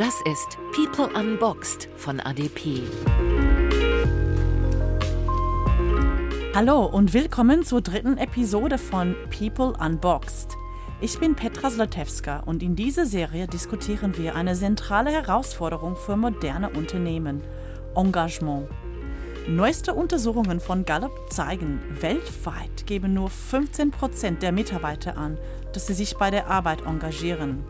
Das ist People Unboxed von ADP. Hallo und willkommen zur dritten Episode von People Unboxed. Ich bin Petra Zlotewska und in dieser Serie diskutieren wir eine zentrale Herausforderung für moderne Unternehmen: Engagement. Neueste Untersuchungen von Gallup zeigen, weltweit geben nur 15 Prozent der Mitarbeiter an, dass sie sich bei der Arbeit engagieren.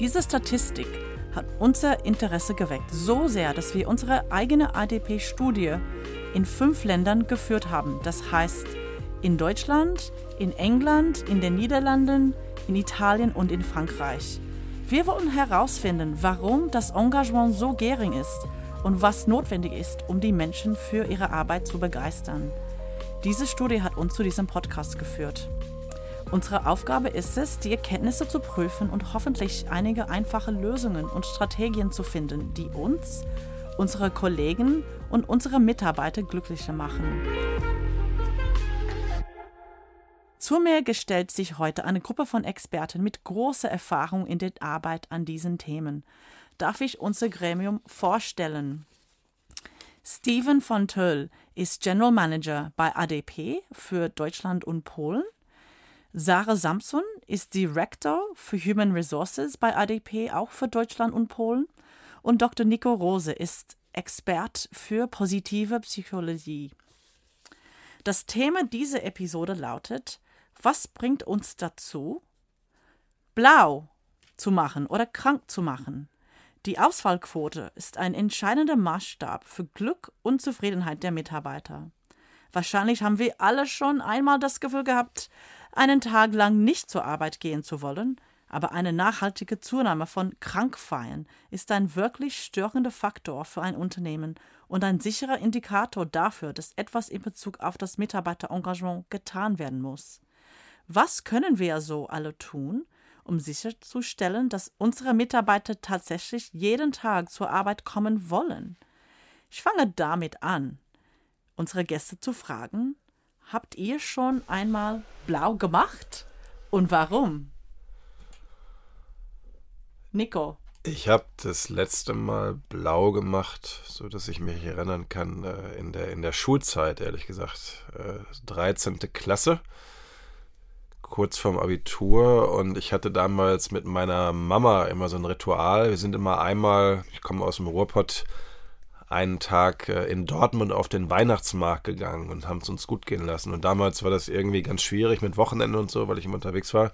Diese Statistik hat unser Interesse geweckt, so sehr, dass wir unsere eigene ADP-Studie in fünf Ländern geführt haben. Das heißt in Deutschland, in England, in den Niederlanden, in Italien und in Frankreich. Wir wollen herausfinden, warum das Engagement so gering ist und was notwendig ist, um die Menschen für ihre Arbeit zu begeistern. Diese Studie hat uns zu diesem Podcast geführt. Unsere Aufgabe ist es, die Erkenntnisse zu prüfen und hoffentlich einige einfache Lösungen und Strategien zu finden, die uns, unsere Kollegen und unsere Mitarbeiter glücklicher machen. Zu mir gestellt sich heute eine Gruppe von Experten mit großer Erfahrung in der Arbeit an diesen Themen. Darf ich unser Gremium vorstellen? Steven von Töll ist General Manager bei ADP für Deutschland und Polen. Sarah Samson ist Director für Human Resources bei ADP, auch für Deutschland und Polen. Und Dr. Nico Rose ist Expert für positive Psychologie. Das Thema dieser Episode lautet was bringt uns dazu, blau zu machen oder krank zu machen? Die Ausfallquote ist ein entscheidender Maßstab für Glück und Zufriedenheit der Mitarbeiter. Wahrscheinlich haben wir alle schon einmal das Gefühl gehabt, einen Tag lang nicht zur Arbeit gehen zu wollen, aber eine nachhaltige Zunahme von Krankfeiern ist ein wirklich störender Faktor für ein Unternehmen und ein sicherer Indikator dafür, dass etwas in Bezug auf das Mitarbeiterengagement getan werden muss. Was können wir so alle tun, um sicherzustellen, dass unsere Mitarbeiter tatsächlich jeden Tag zur Arbeit kommen wollen? Ich fange damit an, unsere Gäste zu fragen, habt ihr schon einmal blau gemacht und warum? Nico. Ich habe das letzte Mal blau gemacht, so dass ich mich erinnern kann, äh, in der, in der Schulzeit, ehrlich gesagt, 13. Äh, Klasse kurz vorm Abitur und ich hatte damals mit meiner Mama immer so ein Ritual. Wir sind immer einmal, ich komme aus dem Ruhrpott, einen Tag äh, in Dortmund auf den Weihnachtsmarkt gegangen und haben es uns gut gehen lassen. Und damals war das irgendwie ganz schwierig mit Wochenende und so, weil ich immer unterwegs war.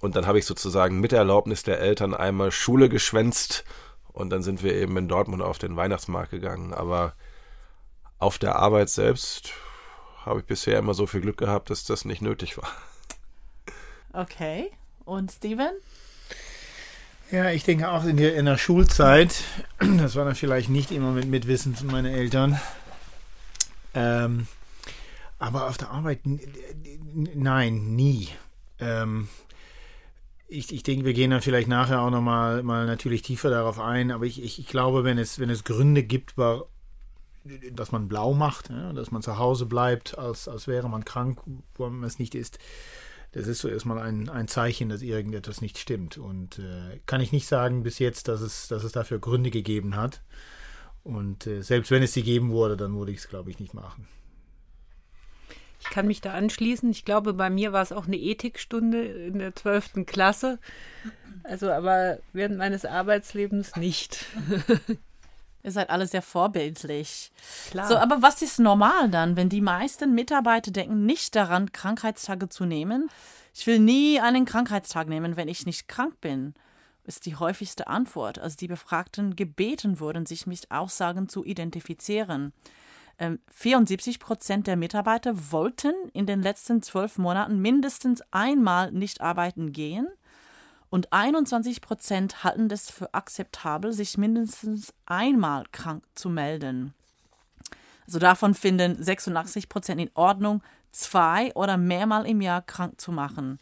Und dann habe ich sozusagen mit Erlaubnis der Eltern einmal Schule geschwänzt und dann sind wir eben in Dortmund auf den Weihnachtsmarkt gegangen. Aber auf der Arbeit selbst habe ich bisher immer so viel Glück gehabt, dass das nicht nötig war. Okay. Und Steven? Ja, ich denke auch in der, in der Schulzeit, das war dann vielleicht nicht immer mit Mitwissen von meinen Eltern, ähm, aber auf der Arbeit, nein, nie. Ähm, ich, ich denke, wir gehen dann vielleicht nachher auch nochmal mal natürlich tiefer darauf ein, aber ich, ich, ich glaube, wenn es, wenn es Gründe gibt, war, dass man blau macht, ja, dass man zu Hause bleibt, als, als wäre man krank, wo man es nicht ist, das ist so erstmal ein, ein Zeichen, dass irgendetwas nicht stimmt. Und äh, kann ich nicht sagen bis jetzt, dass es, dass es dafür Gründe gegeben hat. Und äh, selbst wenn es sie geben wurde, dann würde ich es, glaube ich, nicht machen. Ich kann mich da anschließen. Ich glaube, bei mir war es auch eine Ethikstunde in der 12. Klasse. Also aber während meines Arbeitslebens nicht. Ihr seid alle sehr vorbildlich. Klar. So, aber was ist normal dann, wenn die meisten Mitarbeiter denken nicht daran, Krankheitstage zu nehmen? Ich will nie einen Krankheitstag nehmen, wenn ich nicht krank bin, ist die häufigste Antwort, als die Befragten gebeten wurden, sich mit Aussagen zu identifizieren. 74 ähm, Prozent der Mitarbeiter wollten in den letzten zwölf Monaten mindestens einmal nicht arbeiten gehen und 21 Prozent halten es für akzeptabel, sich mindestens einmal krank zu melden. Also davon finden 86 Prozent in Ordnung, zwei oder mehrmal im Jahr krank zu machen.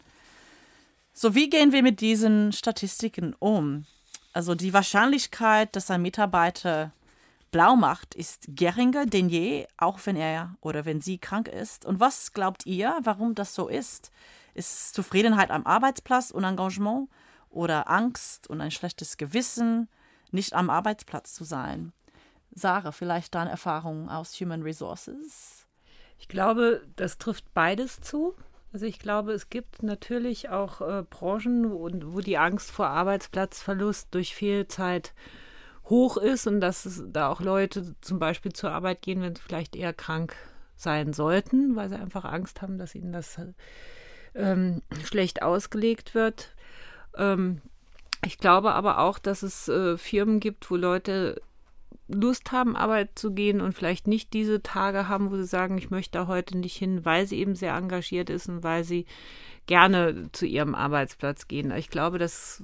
So, wie gehen wir mit diesen Statistiken um? Also die Wahrscheinlichkeit, dass ein Mitarbeiter blau macht, ist geringer denn je, auch wenn er oder wenn sie krank ist. Und was glaubt ihr, warum das so ist? Ist Zufriedenheit am Arbeitsplatz und Engagement? Oder Angst und ein schlechtes Gewissen, nicht am Arbeitsplatz zu sein. Sarah, vielleicht deine Erfahrungen aus Human Resources? Ich glaube, das trifft beides zu. Also ich glaube, es gibt natürlich auch äh, Branchen, wo, wo, die Angst vor Arbeitsplatzverlust durch Fehlzeit hoch ist und dass es, da auch Leute zum Beispiel zur Arbeit gehen, wenn sie vielleicht eher krank sein sollten, weil sie einfach Angst haben, dass ihnen das ähm, schlecht ausgelegt wird. Ähm, ich glaube aber auch, dass es äh, Firmen gibt, wo Leute Lust haben, Arbeit zu gehen und vielleicht nicht diese Tage haben, wo sie sagen, ich möchte da heute nicht hin, weil sie eben sehr engagiert ist und weil sie gerne zu ihrem Arbeitsplatz gehen. Ich glaube, das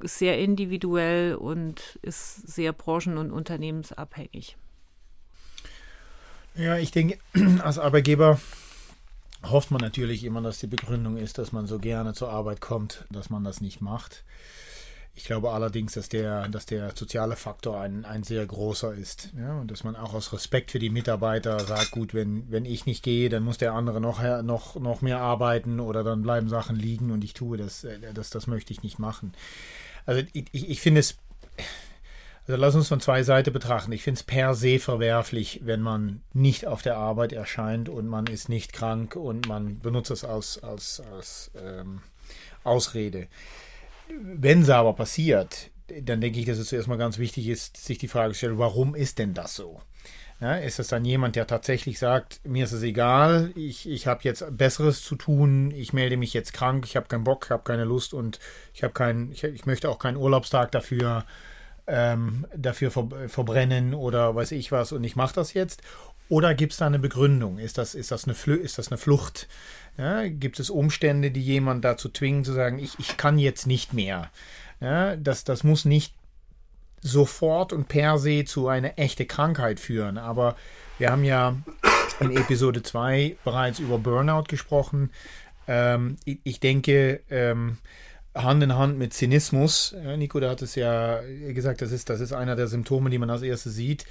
ist sehr individuell und ist sehr branchen- und unternehmensabhängig. Ja, ich denke, als Arbeitgeber hofft man natürlich immer, dass die Begründung ist, dass man so gerne zur Arbeit kommt, dass man das nicht macht. Ich glaube allerdings, dass der, dass der soziale Faktor ein, ein sehr großer ist. Ja, und dass man auch aus Respekt für die Mitarbeiter sagt, gut, wenn, wenn ich nicht gehe, dann muss der andere noch, noch, noch mehr arbeiten oder dann bleiben Sachen liegen und ich tue das, äh, das, das möchte ich nicht machen. Also ich, ich finde es, also lass uns von zwei Seiten betrachten. Ich finde es per se verwerflich, wenn man nicht auf der Arbeit erscheint und man ist nicht krank und man benutzt es als, als, als ähm, Ausrede. Wenn es aber passiert, dann denke ich, dass es zuerst mal ganz wichtig ist, sich die Frage zu stellen, warum ist denn das so? Ja, ist es dann jemand, der tatsächlich sagt, mir ist es egal, ich, ich habe jetzt Besseres zu tun, ich melde mich jetzt krank, ich habe keinen Bock, ich habe keine Lust und ich habe keinen, ich, ich, möchte auch keinen Urlaubstag dafür, ähm, dafür ver verbrennen oder weiß ich was und ich mache das jetzt? Oder gibt es da eine Begründung? Ist das, ist das, eine, Fl ist das eine Flucht? Ja, gibt es Umstände, die jemand dazu zwingen, zu sagen, ich, ich kann jetzt nicht mehr? Ja, das, das muss nicht sofort und per se zu einer echten Krankheit führen. Aber wir haben ja in Episode 2 bereits über Burnout gesprochen. Ähm, ich, ich, denke, ähm, Hand in Hand mit Zynismus, Nico, da hat es ja gesagt, das ist, das ist einer der Symptome, die man als erstes sieht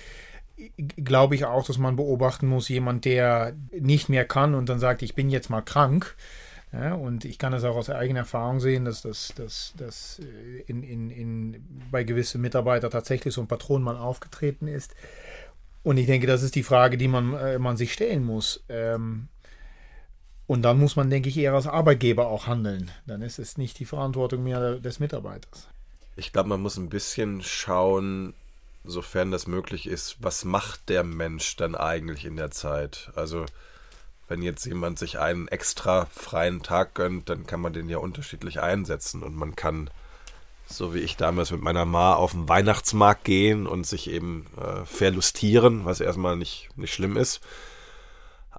glaube ich auch, dass man beobachten muss, jemand, der nicht mehr kann und dann sagt, ich bin jetzt mal krank. Ja, und ich kann das auch aus eigener Erfahrung sehen, dass das dass, dass äh, in, in, in, bei gewissen Mitarbeitern tatsächlich so ein Patron mal aufgetreten ist. Und ich denke, das ist die Frage, die man, äh, man sich stellen muss. Ähm, und dann muss man, denke ich, eher als Arbeitgeber auch handeln. Dann ist es nicht die Verantwortung mehr des Mitarbeiters. Ich glaube, man muss ein bisschen schauen, sofern das möglich ist, was macht der Mensch dann eigentlich in der Zeit? Also wenn jetzt jemand sich einen extra freien Tag gönnt, dann kann man den ja unterschiedlich einsetzen und man kann, so wie ich damals mit meiner Ma auf den Weihnachtsmarkt gehen und sich eben äh, verlustieren, was erstmal nicht, nicht schlimm ist.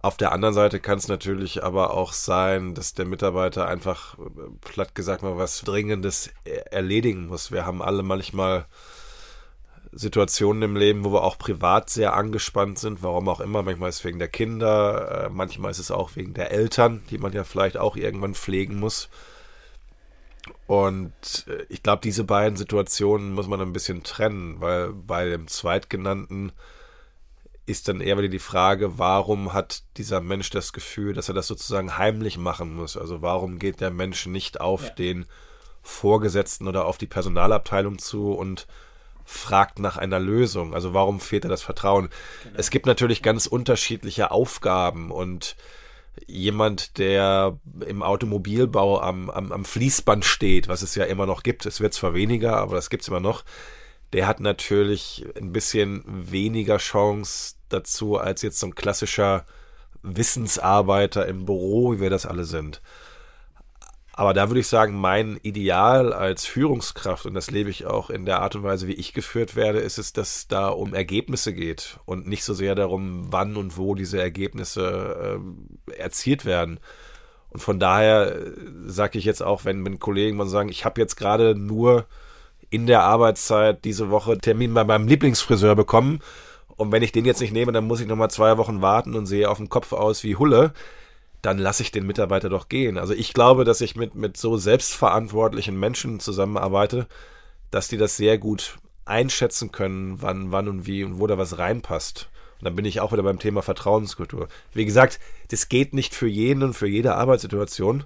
Auf der anderen Seite kann es natürlich aber auch sein, dass der Mitarbeiter einfach, äh, platt gesagt mal, was Dringendes erledigen muss. Wir haben alle manchmal Situationen im Leben, wo wir auch privat sehr angespannt sind, warum auch immer. Manchmal ist es wegen der Kinder, äh, manchmal ist es auch wegen der Eltern, die man ja vielleicht auch irgendwann pflegen muss. Und äh, ich glaube, diese beiden Situationen muss man ein bisschen trennen, weil bei dem Zweitgenannten ist dann eher wieder die Frage, warum hat dieser Mensch das Gefühl, dass er das sozusagen heimlich machen muss? Also warum geht der Mensch nicht auf ja. den Vorgesetzten oder auf die Personalabteilung zu und fragt nach einer Lösung. Also warum fehlt da das Vertrauen? Genau. Es gibt natürlich ganz unterschiedliche Aufgaben und jemand, der im Automobilbau am, am, am Fließband steht, was es ja immer noch gibt, es wird zwar weniger, aber das gibt es immer noch, der hat natürlich ein bisschen weniger Chance dazu als jetzt so ein klassischer Wissensarbeiter im Büro, wie wir das alle sind. Aber da würde ich sagen, mein Ideal als Führungskraft, und das lebe ich auch in der Art und Weise, wie ich geführt werde, ist es, dass da um Ergebnisse geht und nicht so sehr darum, wann und wo diese Ergebnisse äh, erzielt werden. Und von daher äh, sage ich jetzt auch, wenn, wenn Kollegen mal sagen, ich habe jetzt gerade nur in der Arbeitszeit diese Woche Termin bei meinem Lieblingsfriseur bekommen und wenn ich den jetzt nicht nehme, dann muss ich nochmal zwei Wochen warten und sehe auf dem Kopf aus wie Hulle dann lasse ich den Mitarbeiter doch gehen. Also ich glaube, dass ich mit, mit so selbstverantwortlichen Menschen zusammenarbeite, dass die das sehr gut einschätzen können, wann, wann und wie und wo da was reinpasst. Und dann bin ich auch wieder beim Thema Vertrauenskultur. Wie gesagt, das geht nicht für jeden und für jede Arbeitssituation.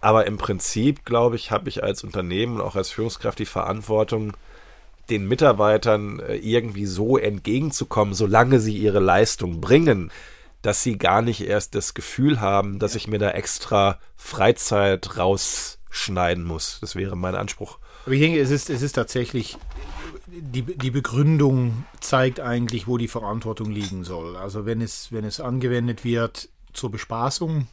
Aber im Prinzip, glaube ich, habe ich als Unternehmen und auch als Führungskraft die Verantwortung, den Mitarbeitern äh, irgendwie so entgegenzukommen, solange sie ihre Leistung bringen, dass sie gar nicht erst das Gefühl haben, dass ich mir da extra Freizeit rausschneiden muss. Das wäre mein Anspruch. Aber ich denke, es ist, es ist tatsächlich, die, die Begründung zeigt eigentlich, wo die Verantwortung liegen soll. Also wenn es, wenn es angewendet wird zur Bespaßung,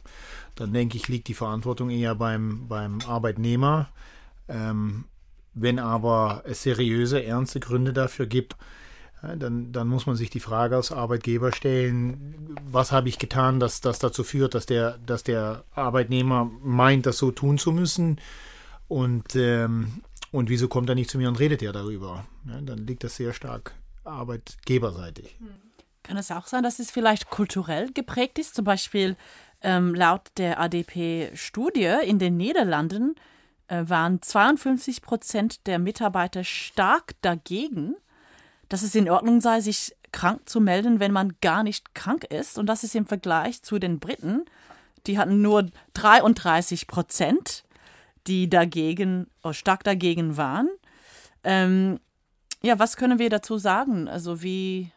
dann denke ich, liegt die Verantwortung eher beim, beim Arbeitnehmer. Ähm, wenn aber es seriöse, ernste Gründe dafür gibt, dann, dann muss man sich die Frage als Arbeitgeber stellen, was habe ich getan, dass das dazu führt, dass der, dass der Arbeitnehmer meint, das so tun zu müssen und, ähm, und wieso kommt er nicht zu mir und redet ja darüber? Ja, dann liegt das sehr stark arbeitgeberseitig. Kann es auch sein, dass es vielleicht kulturell geprägt ist? Zum Beispiel ähm, laut der ADP-Studie in den Niederlanden äh, waren 52 Prozent der Mitarbeiter stark dagegen, dass es in Ordnung sei, sich krank zu melden, wenn man gar nicht krank ist. Und das ist im Vergleich zu den Briten, die hatten nur 33 Prozent, die dagegen, oh, stark dagegen waren. Ähm, ja, was können wir dazu sagen? Also wie,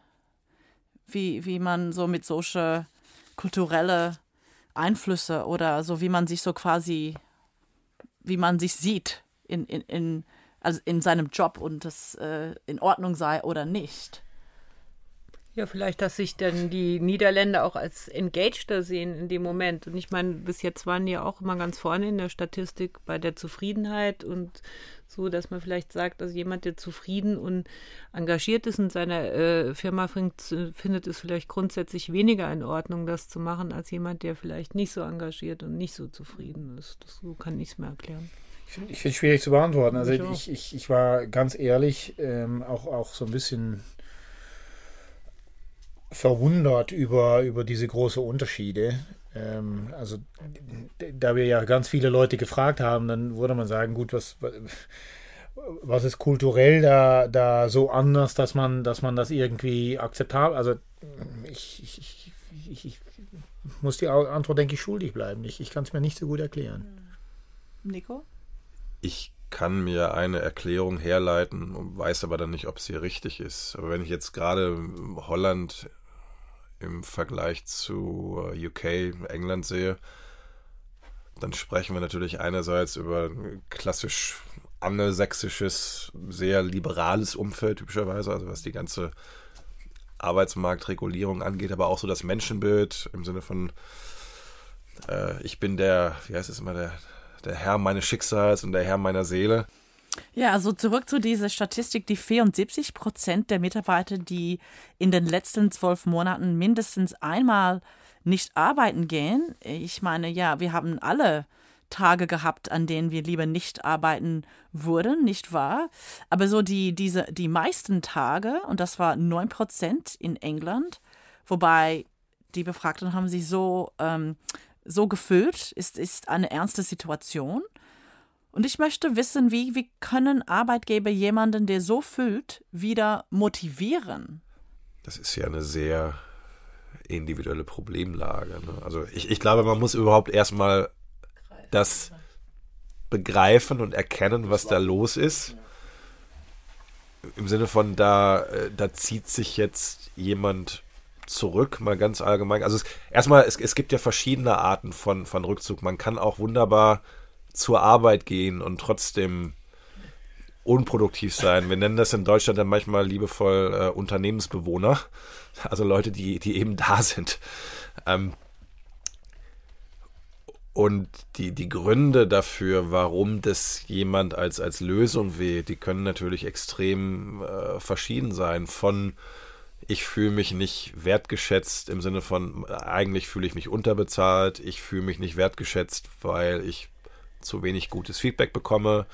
wie, wie man so mit solche kulturelle Einflüsse oder so, wie man sich so quasi wie man sich sieht in, in, in, also in seinem Job und das äh, in Ordnung sei oder nicht. Ja, vielleicht, dass sich dann die Niederländer auch als engageder sehen in dem Moment. Und ich meine, bis jetzt waren die ja auch immer ganz vorne in der Statistik bei der Zufriedenheit und so, dass man vielleicht sagt, also jemand, der zufrieden und engagiert ist in seiner äh, Firma, findet, findet es vielleicht grundsätzlich weniger in Ordnung, das zu machen, als jemand, der vielleicht nicht so engagiert und nicht so zufrieden ist. Das, so kann ich es mir erklären. Ich finde es schwierig zu beantworten. Also ich, ich, ich war ganz ehrlich ähm, auch, auch so ein bisschen verwundert über, über diese großen Unterschiede. Ähm, also da wir ja ganz viele Leute gefragt haben, dann würde man sagen, gut, was, was ist kulturell da, da so anders, dass man, dass man das irgendwie akzeptabel, also ich, ich, ich, ich muss die Antwort, denke ich, schuldig bleiben. Ich, ich kann es mir nicht so gut erklären. Nico? Ich kann mir eine Erklärung herleiten, weiß aber dann nicht, ob sie richtig ist. Aber wenn ich jetzt gerade Holland im Vergleich zu äh, UK, England sehe, dann sprechen wir natürlich einerseits über klassisch angelsächsisches, sehr liberales Umfeld typischerweise, also was die ganze Arbeitsmarktregulierung angeht, aber auch so das Menschenbild im Sinne von äh, ich bin der, wie heißt es immer, der, der Herr meines Schicksals und der Herr meiner Seele. Ja, also zurück zu dieser Statistik, die 74 Prozent der Mitarbeiter, die in den letzten zwölf Monaten mindestens einmal nicht arbeiten gehen. Ich meine, ja, wir haben alle Tage gehabt, an denen wir lieber nicht arbeiten würden, nicht wahr? Aber so die, diese, die meisten Tage, und das war 9 Prozent in England, wobei die Befragten haben sich so, ähm, so gefühlt, ist, ist eine ernste Situation. Und ich möchte wissen, wie, wie können Arbeitgeber jemanden, der so fühlt, wieder motivieren? Das ist ja eine sehr individuelle Problemlage. Ne? Also ich, ich glaube, man muss überhaupt erstmal das begreifen und erkennen, was da los ist. Im Sinne von, da, äh, da zieht sich jetzt jemand zurück, mal ganz allgemein. Also es, erstmal, es, es gibt ja verschiedene Arten von, von Rückzug. Man kann auch wunderbar zur Arbeit gehen und trotzdem unproduktiv sein. Wir nennen das in Deutschland dann manchmal liebevoll äh, Unternehmensbewohner, also Leute, die, die eben da sind. Ähm, und die, die Gründe dafür, warum das jemand als, als Lösung wählt, die können natürlich extrem äh, verschieden sein. Von ich fühle mich nicht wertgeschätzt im Sinne von eigentlich fühle ich mich unterbezahlt, ich fühle mich nicht wertgeschätzt, weil ich zu wenig gutes Feedback bekomme.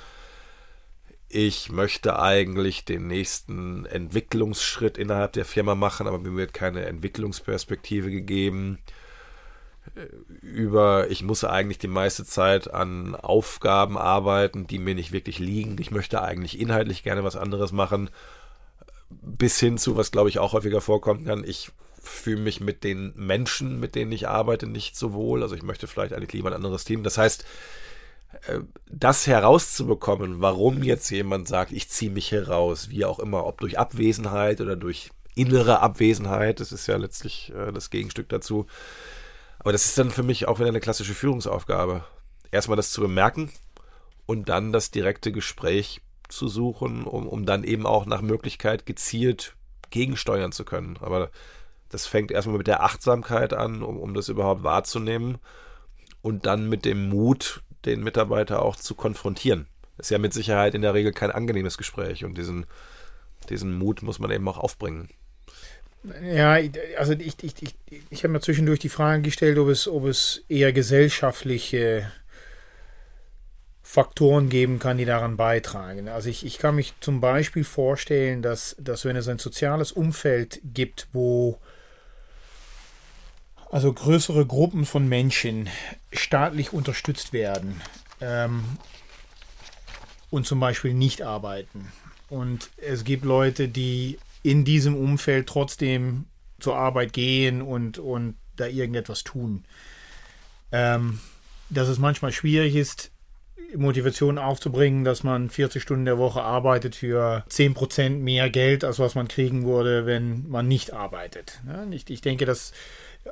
Ich möchte eigentlich den nächsten Entwicklungsschritt innerhalb der Firma machen, aber mir wird keine Entwicklungsperspektive gegeben. Über, ich muss eigentlich die meiste Zeit an Aufgaben arbeiten, die mir nicht wirklich liegen. Ich möchte eigentlich inhaltlich gerne was anderes machen. Bis hin zu, was glaube ich auch häufiger vorkommen kann, ich fühle mich mit den Menschen, mit denen ich arbeite, nicht so wohl. Also ich möchte vielleicht eigentlich lieber ein anderes Team. Das heißt, das herauszubekommen, warum jetzt jemand sagt, ich ziehe mich hier raus, wie auch immer, ob durch Abwesenheit oder durch innere Abwesenheit, das ist ja letztlich äh, das Gegenstück dazu. Aber das ist dann für mich auch wieder eine klassische Führungsaufgabe. Erstmal das zu bemerken und dann das direkte Gespräch zu suchen, um, um dann eben auch nach Möglichkeit gezielt gegensteuern zu können. Aber das fängt erstmal mit der Achtsamkeit an, um, um das überhaupt wahrzunehmen und dann mit dem Mut, den Mitarbeiter auch zu konfrontieren. ist ja mit Sicherheit in der Regel kein angenehmes Gespräch und diesen, diesen Mut muss man eben auch aufbringen. Ja, also ich, ich, ich, ich habe mir zwischendurch die Frage gestellt, ob es, ob es eher gesellschaftliche Faktoren geben kann, die daran beitragen. Also ich, ich kann mich zum Beispiel vorstellen, dass, dass wenn es ein soziales Umfeld gibt, wo also größere Gruppen von Menschen staatlich unterstützt werden ähm, und zum Beispiel nicht arbeiten. Und es gibt Leute, die in diesem Umfeld trotzdem zur Arbeit gehen und, und da irgendetwas tun. Ähm, dass es manchmal schwierig ist, Motivation aufzubringen, dass man 40 Stunden der Woche arbeitet für 10% mehr Geld, als was man kriegen würde, wenn man nicht arbeitet. Ja, ich, ich denke, dass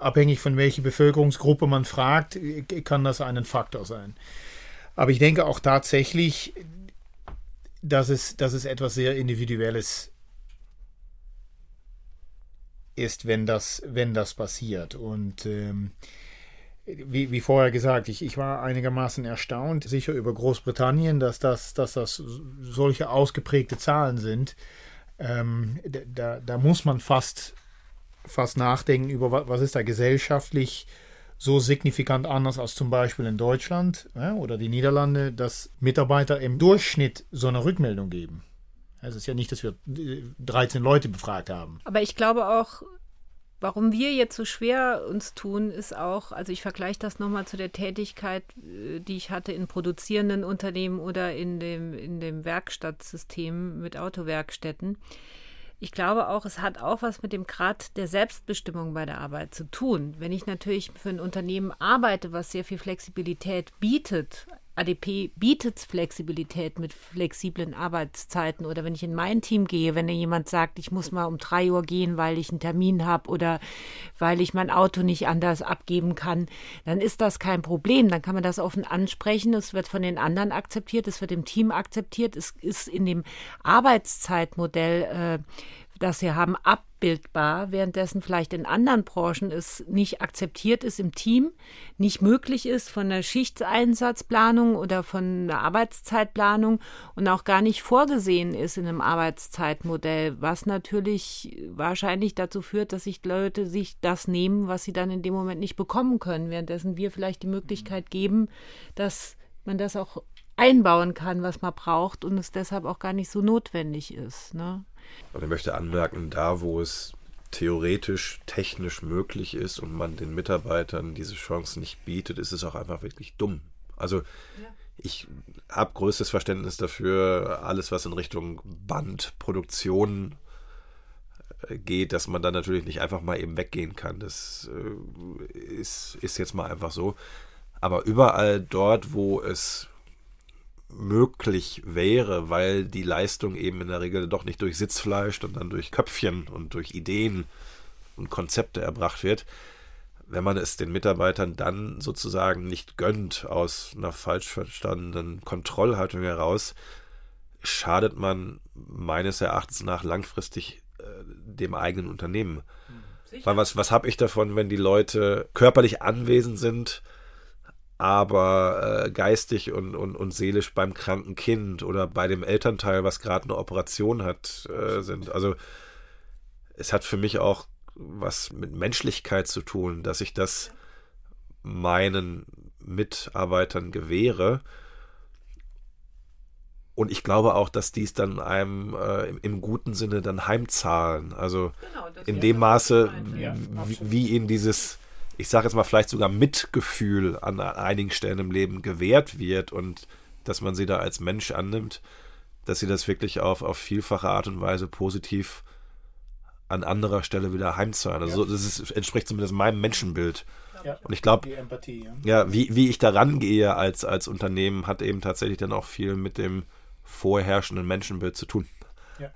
abhängig von welcher Bevölkerungsgruppe man fragt, kann das ein Faktor sein. Aber ich denke auch tatsächlich, dass es, dass es etwas sehr Individuelles ist, wenn das, wenn das passiert. Und ähm, wie, wie vorher gesagt, ich, ich war einigermaßen erstaunt, sicher über Großbritannien, dass das, dass das solche ausgeprägte Zahlen sind. Ähm, da, da muss man fast fast nachdenken über, was ist da gesellschaftlich so signifikant anders als zum Beispiel in Deutschland ja, oder die Niederlande, dass Mitarbeiter im Durchschnitt so eine Rückmeldung geben. Es ist ja nicht, dass wir 13 Leute befragt haben. Aber ich glaube auch, warum wir jetzt so schwer uns tun, ist auch, also ich vergleiche das nochmal zu der Tätigkeit, äh, die ich hatte in produzierenden Unternehmen oder in dem, in dem Werkstattsystem mit Autowerkstätten ich glaube auch, es hat auch was mit dem Grad der Selbstbestimmung bei der Arbeit zu tun. Wenn ich natürlich für ein Unternehmen arbeite, was sehr viel Flexibilität bietet, ADP bietet Flexibilität mit flexiblen Arbeitszeiten oder wenn ich in mein Team gehe, wenn da jemand sagt, ich muss mal um drei Uhr gehen, weil ich einen Termin habe oder weil ich mein Auto nicht anders abgeben kann, dann ist das kein Problem. Dann kann man das offen ansprechen. Es wird von den anderen akzeptiert, es wird im Team akzeptiert, es ist in dem Arbeitszeitmodell äh, das sie haben, abbildbar, währenddessen vielleicht in anderen Branchen es nicht akzeptiert ist im Team, nicht möglich ist von der Schichteinsatzplanung oder von der Arbeitszeitplanung und auch gar nicht vorgesehen ist in einem Arbeitszeitmodell, was natürlich wahrscheinlich dazu führt, dass sich Leute sich das nehmen, was sie dann in dem Moment nicht bekommen können, währenddessen wir vielleicht die Möglichkeit geben, dass man das auch einbauen kann, was man braucht und es deshalb auch gar nicht so notwendig ist. Ne? Und ich möchte anmerken, da wo es theoretisch, technisch möglich ist und man den Mitarbeitern diese Chance nicht bietet, ist es auch einfach wirklich dumm. Also ja. ich habe größtes Verständnis dafür, alles was in Richtung Bandproduktion äh, geht, dass man dann natürlich nicht einfach mal eben weggehen kann. Das äh, ist, ist jetzt mal einfach so. Aber überall dort, wo es möglich wäre, weil die Leistung eben in der Regel doch nicht durch Sitzfleisch, sondern durch Köpfchen und durch Ideen und Konzepte erbracht wird. Wenn man es den Mitarbeitern dann sozusagen nicht gönnt aus einer falsch verstandenen Kontrollhaltung heraus, schadet man meines Erachtens nach langfristig äh, dem eigenen Unternehmen. Sicher. Weil was, was habe ich davon, wenn die Leute körperlich anwesend sind, aber äh, geistig und, und, und seelisch beim kranken Kind oder bei dem Elternteil, was gerade eine Operation hat, äh, sind. Also es hat für mich auch was mit Menschlichkeit zu tun, dass ich das meinen Mitarbeitern gewähre. Und ich glaube auch, dass dies dann einem äh, im, im, guten Sinne dann heimzahlen. Also genau, in dem Maße, ja, wie, wie ihnen dieses ich sage jetzt mal vielleicht sogar Mitgefühl an einigen Stellen im Leben gewährt wird und dass man sie da als Mensch annimmt, dass sie das wirklich auf, auf vielfache Art und Weise positiv an anderer Stelle wieder heimzahlen. Also ja. das ist, entspricht zumindest meinem Menschenbild. Ja. Und ich glaube, ja. ja, wie, wie ich da rangehe als, als Unternehmen, hat eben tatsächlich dann auch viel mit dem vorherrschenden Menschenbild zu tun. Ja.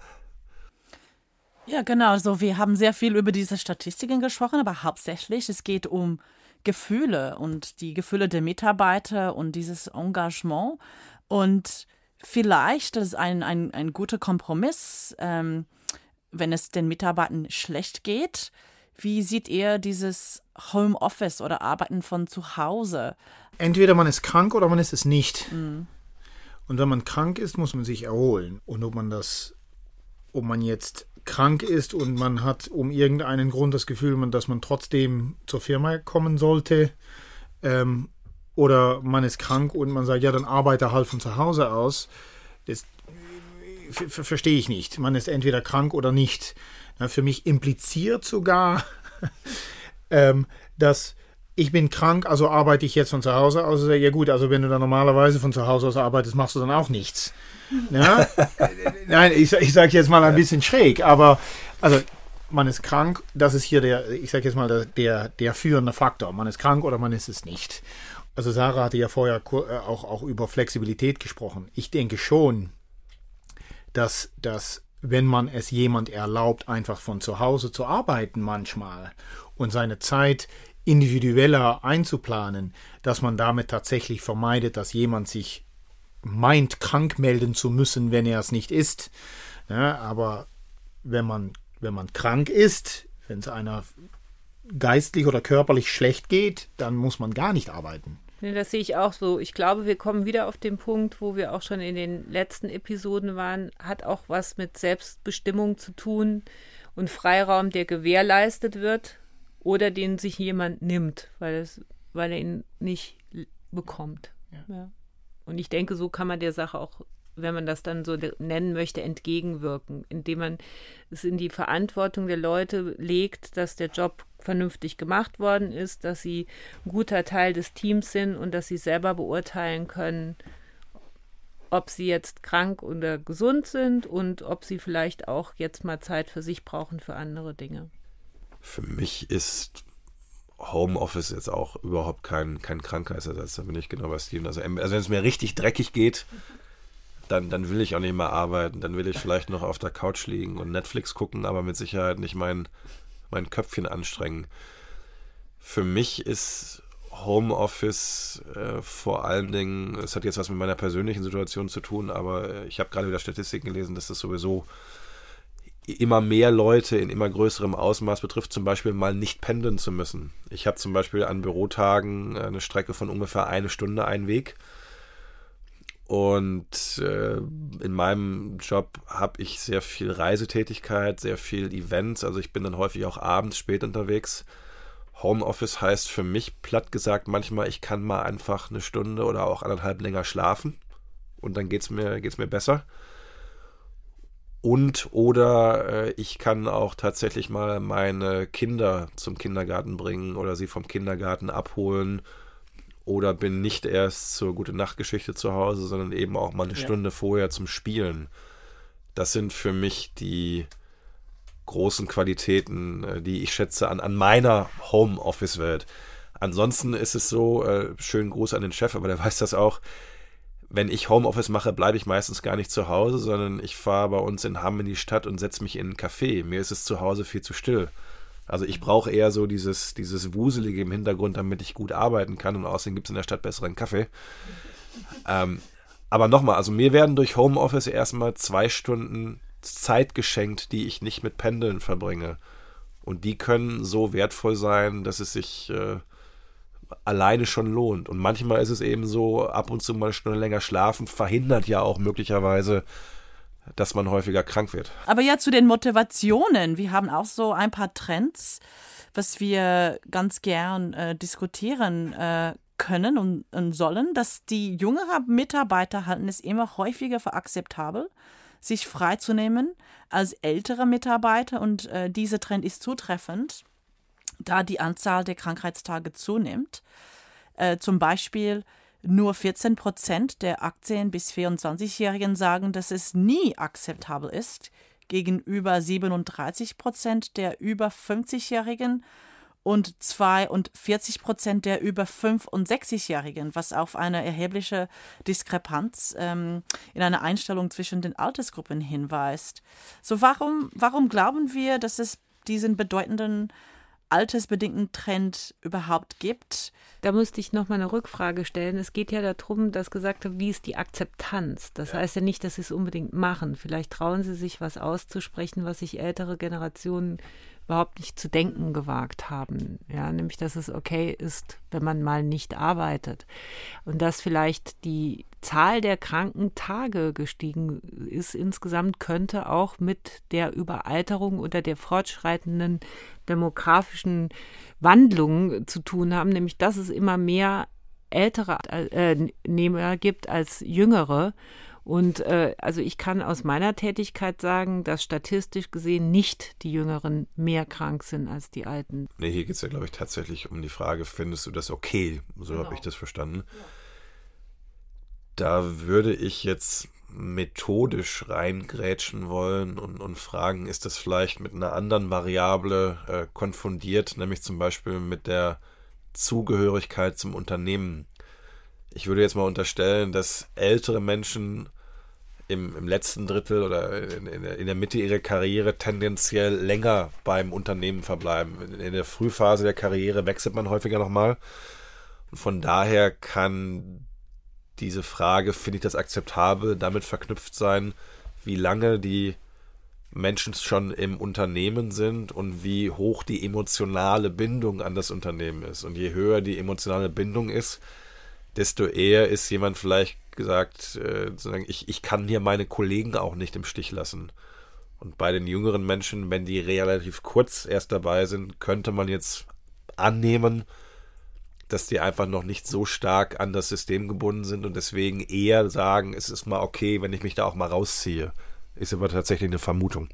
Ja, genau. Also wir haben sehr viel über diese Statistiken gesprochen, aber hauptsächlich es geht um Gefühle und die Gefühle der Mitarbeiter und dieses Engagement. Und vielleicht ist ein, ein, ein guter Kompromiss, ähm, wenn es den Mitarbeitern schlecht geht. Wie seht ihr dieses Homeoffice oder Arbeiten von zu Hause? Entweder man ist krank oder man ist es nicht. Mhm. Und wenn man krank ist, muss man sich erholen. Und ob man das, ob man jetzt krank ist und man hat um irgendeinen Grund das Gefühl, dass man trotzdem zur Firma kommen sollte, ähm, oder man ist krank und man sagt, ja, dann arbeite halt von zu Hause aus, das verstehe ich nicht. Man ist entweder krank oder nicht. Ja, für mich impliziert sogar, ähm, dass ich bin krank, also arbeite ich jetzt von zu Hause aus. Ja gut, also wenn du dann normalerweise von zu Hause aus arbeitest, machst du dann auch nichts. Ja? Nein, ich, ich sage jetzt mal ein bisschen schräg, aber also man ist krank, das ist hier der, ich sage jetzt mal, der, der, der führende Faktor. Man ist krank oder man ist es nicht. Also Sarah hatte ja vorher äh, auch, auch über Flexibilität gesprochen. Ich denke schon, dass, dass wenn man es jemand erlaubt, einfach von zu Hause zu arbeiten manchmal und seine Zeit individueller einzuplanen, dass man damit tatsächlich vermeidet, dass jemand sich meint, krank melden zu müssen, wenn er es nicht ist. Ja, aber wenn man, wenn man krank ist, wenn es einer geistlich oder körperlich schlecht geht, dann muss man gar nicht arbeiten. Nee, das sehe ich auch so. Ich glaube, wir kommen wieder auf den Punkt, wo wir auch schon in den letzten Episoden waren, hat auch was mit Selbstbestimmung zu tun und Freiraum, der gewährleistet wird oder den sich jemand nimmt, weil, es, weil er ihn nicht bekommt. Ja. Ja. Und ich denke, so kann man der Sache auch, wenn man das dann so nennen möchte, entgegenwirken, indem man es in die Verantwortung der Leute legt, dass der Job vernünftig gemacht worden ist, dass sie ein guter Teil des Teams sind und dass sie selber beurteilen können, ob sie jetzt krank oder gesund sind und ob sie vielleicht auch jetzt mal Zeit für sich brauchen für andere Dinge. Für mich ist Homeoffice jetzt auch überhaupt kein, kein Krankheitsersatz. Da bin ich genau bei Steven. Also, also wenn es mir richtig dreckig geht, dann, dann will ich auch nicht mehr arbeiten. Dann will ich vielleicht noch auf der Couch liegen und Netflix gucken, aber mit Sicherheit nicht mein, mein Köpfchen anstrengen. Für mich ist Homeoffice äh, vor allen Dingen, es hat jetzt was mit meiner persönlichen Situation zu tun, aber ich habe gerade wieder Statistiken gelesen, dass das sowieso immer mehr Leute in immer größerem Ausmaß betrifft, zum Beispiel mal nicht pendeln zu müssen. Ich habe zum Beispiel an Bürotagen eine Strecke von ungefähr eine Stunde einen Weg. Und äh, in meinem Job habe ich sehr viel Reisetätigkeit, sehr viel Events. Also ich bin dann häufig auch abends spät unterwegs. Homeoffice heißt für mich platt gesagt manchmal, ich kann mal einfach eine Stunde oder auch anderthalb länger schlafen und dann geht es mir, geht's mir besser. Und oder äh, ich kann auch tatsächlich mal meine Kinder zum Kindergarten bringen oder sie vom Kindergarten abholen oder bin nicht erst zur gute Nachtgeschichte zu Hause, sondern eben auch mal eine ja. Stunde vorher zum Spielen. Das sind für mich die großen Qualitäten, äh, die ich schätze an, an meiner Homeoffice-Welt. Ansonsten ist es so, äh, schönen Gruß an den Chef, aber der weiß das auch, wenn ich Homeoffice mache, bleibe ich meistens gar nicht zu Hause, sondern ich fahre bei uns in Hamm in die Stadt und setze mich in ein Café. Mir ist es zu Hause viel zu still. Also ich brauche eher so dieses, dieses Wuselige im Hintergrund, damit ich gut arbeiten kann und außerdem gibt es in der Stadt besseren Kaffee. Ähm, aber nochmal, also mir werden durch Homeoffice erstmal zwei Stunden Zeit geschenkt, die ich nicht mit Pendeln verbringe. Und die können so wertvoll sein, dass es sich äh, alleine schon lohnt. Und manchmal ist es eben so, ab und zu mal Stunde länger schlafen verhindert ja auch möglicherweise, dass man häufiger krank wird. Aber ja, zu den Motivationen. Wir haben auch so ein paar Trends, was wir ganz gern äh, diskutieren äh, können und, und, sollen, dass die jüngeren Mitarbeiter halten es immer häufiger für akzeptabel, sich freizunehmen als ältere Mitarbeiter und äh, dieser Trend ist zutreffend da die Anzahl der Krankheitstage zunimmt. Äh, zum Beispiel nur 14 Prozent der 18- bis 24-Jährigen sagen, dass es nie akzeptabel ist, gegenüber 37 Prozent der über 50-Jährigen und 42 Prozent der über 65-Jährigen, was auf eine erhebliche Diskrepanz ähm, in einer Einstellung zwischen den Altersgruppen hinweist. So warum, warum glauben wir, dass es diesen bedeutenden altersbedingten Trend überhaupt gibt. Da müsste ich noch mal eine Rückfrage stellen. Es geht ja darum, dass gesagt wird, wie ist die Akzeptanz? Das ja. heißt ja nicht, dass sie es unbedingt machen. Vielleicht trauen sie sich was auszusprechen, was sich ältere Generationen überhaupt nicht zu denken gewagt haben. Ja, nämlich, dass es okay ist, wenn man mal nicht arbeitet. Und dass vielleicht die Zahl der kranken Tage gestiegen ist insgesamt, könnte auch mit der Überalterung oder der fortschreitenden demografischen Wandlung zu tun haben, nämlich dass es immer mehr ältere äh, Nehmer gibt als jüngere und äh, also ich kann aus meiner Tätigkeit sagen, dass statistisch gesehen nicht die Jüngeren mehr krank sind als die Alten. Nee, hier geht es ja, glaube ich, tatsächlich um die Frage, findest du das okay? So genau. habe ich das verstanden. Ja. Da würde ich jetzt methodisch reingrätschen wollen und, und fragen, ist das vielleicht mit einer anderen Variable äh, konfundiert, nämlich zum Beispiel mit der Zugehörigkeit zum Unternehmen. Ich würde jetzt mal unterstellen, dass ältere Menschen im, im letzten Drittel oder in, in, in, der Mitte ihrer Karriere tendenziell länger beim Unternehmen verbleiben. In der Frühphase der Karriere wechselt man häufiger nochmal. Und von daher kann diese Frage, finde ich das akzeptabel, damit verknüpft sein, wie lange die Menschen schon im Unternehmen sind und wie hoch die emotionale Bindung an das Unternehmen ist. Und je höher die emotionale Bindung ist, desto eher ist jemand vielleicht gesagt, äh, ich, ich kann hier meine Kollegen auch nicht im Stich lassen. Und bei den jüngeren Menschen, wenn die relativ kurz erst dabei sind, könnte man jetzt annehmen, dass die einfach noch nicht so stark an das System gebunden sind und deswegen eher sagen, es ist mal okay, wenn ich mich da auch mal rausziehe. Ist aber tatsächlich eine Vermutung.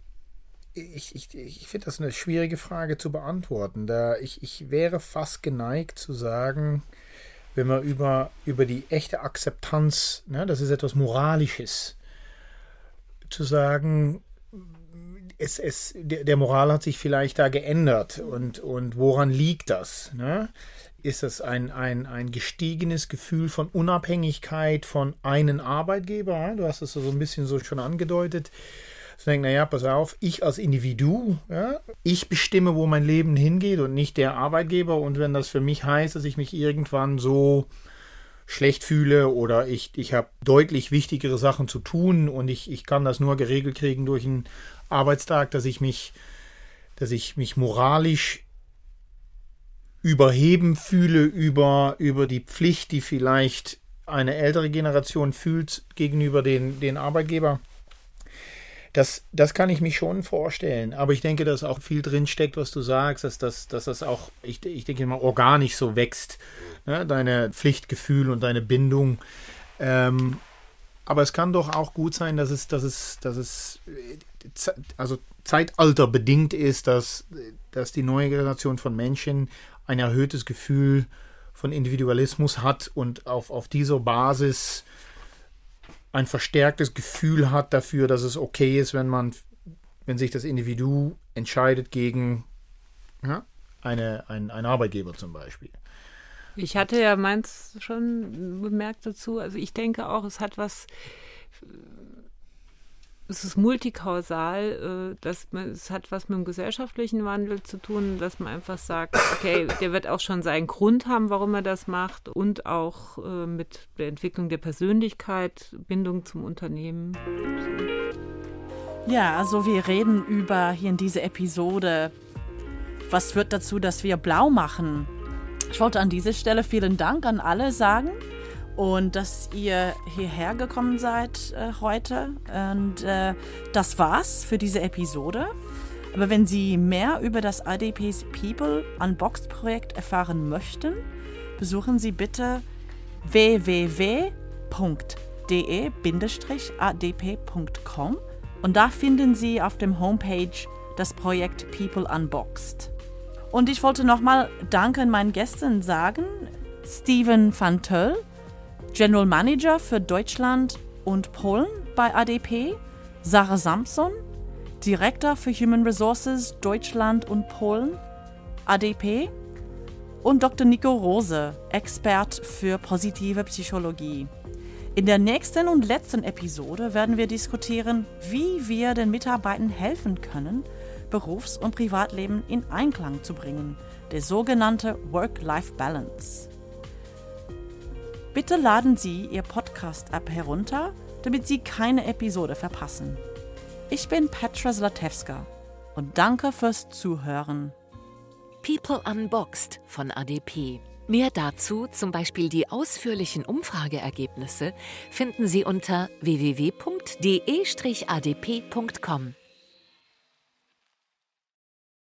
Ich, ich, ich finde das eine schwierige Frage zu beantworten. Da ich, ich wäre fast geneigt zu sagen, wenn man über, über die echte Akzeptanz, ne, das ist etwas Moralisches, zu sagen, es, es, der, der Moral hat sich vielleicht da geändert und, und woran liegt das? Ne? Ist das ein, ein, ein gestiegenes Gefühl von Unabhängigkeit von einem Arbeitgeber? Du hast es so ein bisschen so schon angedeutet zu denken, naja, pass auf, ich als Individu, ja, ich bestimme, wo mein Leben hingeht und nicht der Arbeitgeber. Und wenn das für mich heißt, dass ich mich irgendwann so schlecht fühle oder ich, ich habe deutlich wichtigere Sachen zu tun und ich, ich kann das nur geregelt kriegen durch einen Arbeitstag, dass ich mich, dass ich mich moralisch überheben fühle über, über die Pflicht, die vielleicht eine ältere Generation fühlt gegenüber den, den Arbeitgeber das, das kann ich mich schon vorstellen. Aber ich denke, dass auch viel drin steckt, was du sagst, dass das, dass das auch, ich, ich denke mal, organisch so wächst. Ne? Deine Pflichtgefühl und deine Bindung. Ähm, aber es kann doch auch gut sein, dass es, dass es, dass es also Zeitalter bedingt ist, dass, dass die neue Generation von Menschen ein erhöhtes Gefühl von Individualismus hat und auf, auf dieser Basis ein verstärktes Gefühl hat dafür, dass es okay ist, wenn man, wenn sich das Individu entscheidet gegen ja, eine, ein, ein Arbeitgeber zum Beispiel. Ich hatte ja meins schon bemerkt dazu. Also ich denke auch, es hat was es ist multikausal, äh, dass man, es hat was mit dem gesellschaftlichen Wandel zu tun, dass man einfach sagt, okay, der wird auch schon seinen Grund haben, warum er das macht und auch äh, mit der Entwicklung der Persönlichkeit, Bindung zum Unternehmen. Ja, also wir reden über hier in dieser Episode, was führt dazu, dass wir blau machen. Ich wollte an dieser Stelle vielen Dank an alle sagen und dass ihr hierher gekommen seid äh, heute. Und äh, das war's für diese Episode. Aber wenn Sie mehr über das ADP's People Unboxed Projekt erfahren möchten, besuchen Sie bitte www.de-adp.com und da finden Sie auf dem Homepage das Projekt People Unboxed. Und ich wollte nochmal Danke meinen Gästen sagen. Steven van Töll, General Manager für Deutschland und Polen bei ADP, Sarah Samson, Direktor für Human Resources Deutschland und Polen, ADP, und Dr. Nico Rose, Expert für positive Psychologie. In der nächsten und letzten Episode werden wir diskutieren, wie wir den Mitarbeitern helfen können, Berufs- und Privatleben in Einklang zu bringen, der sogenannte Work-Life-Balance. Bitte laden Sie Ihr Podcast-App herunter, damit Sie keine Episode verpassen. Ich bin Petra Zlatewska und danke fürs Zuhören. People Unboxed von ADP. Mehr dazu, zum Beispiel die ausführlichen Umfrageergebnisse, finden Sie unter www.de-adp.com.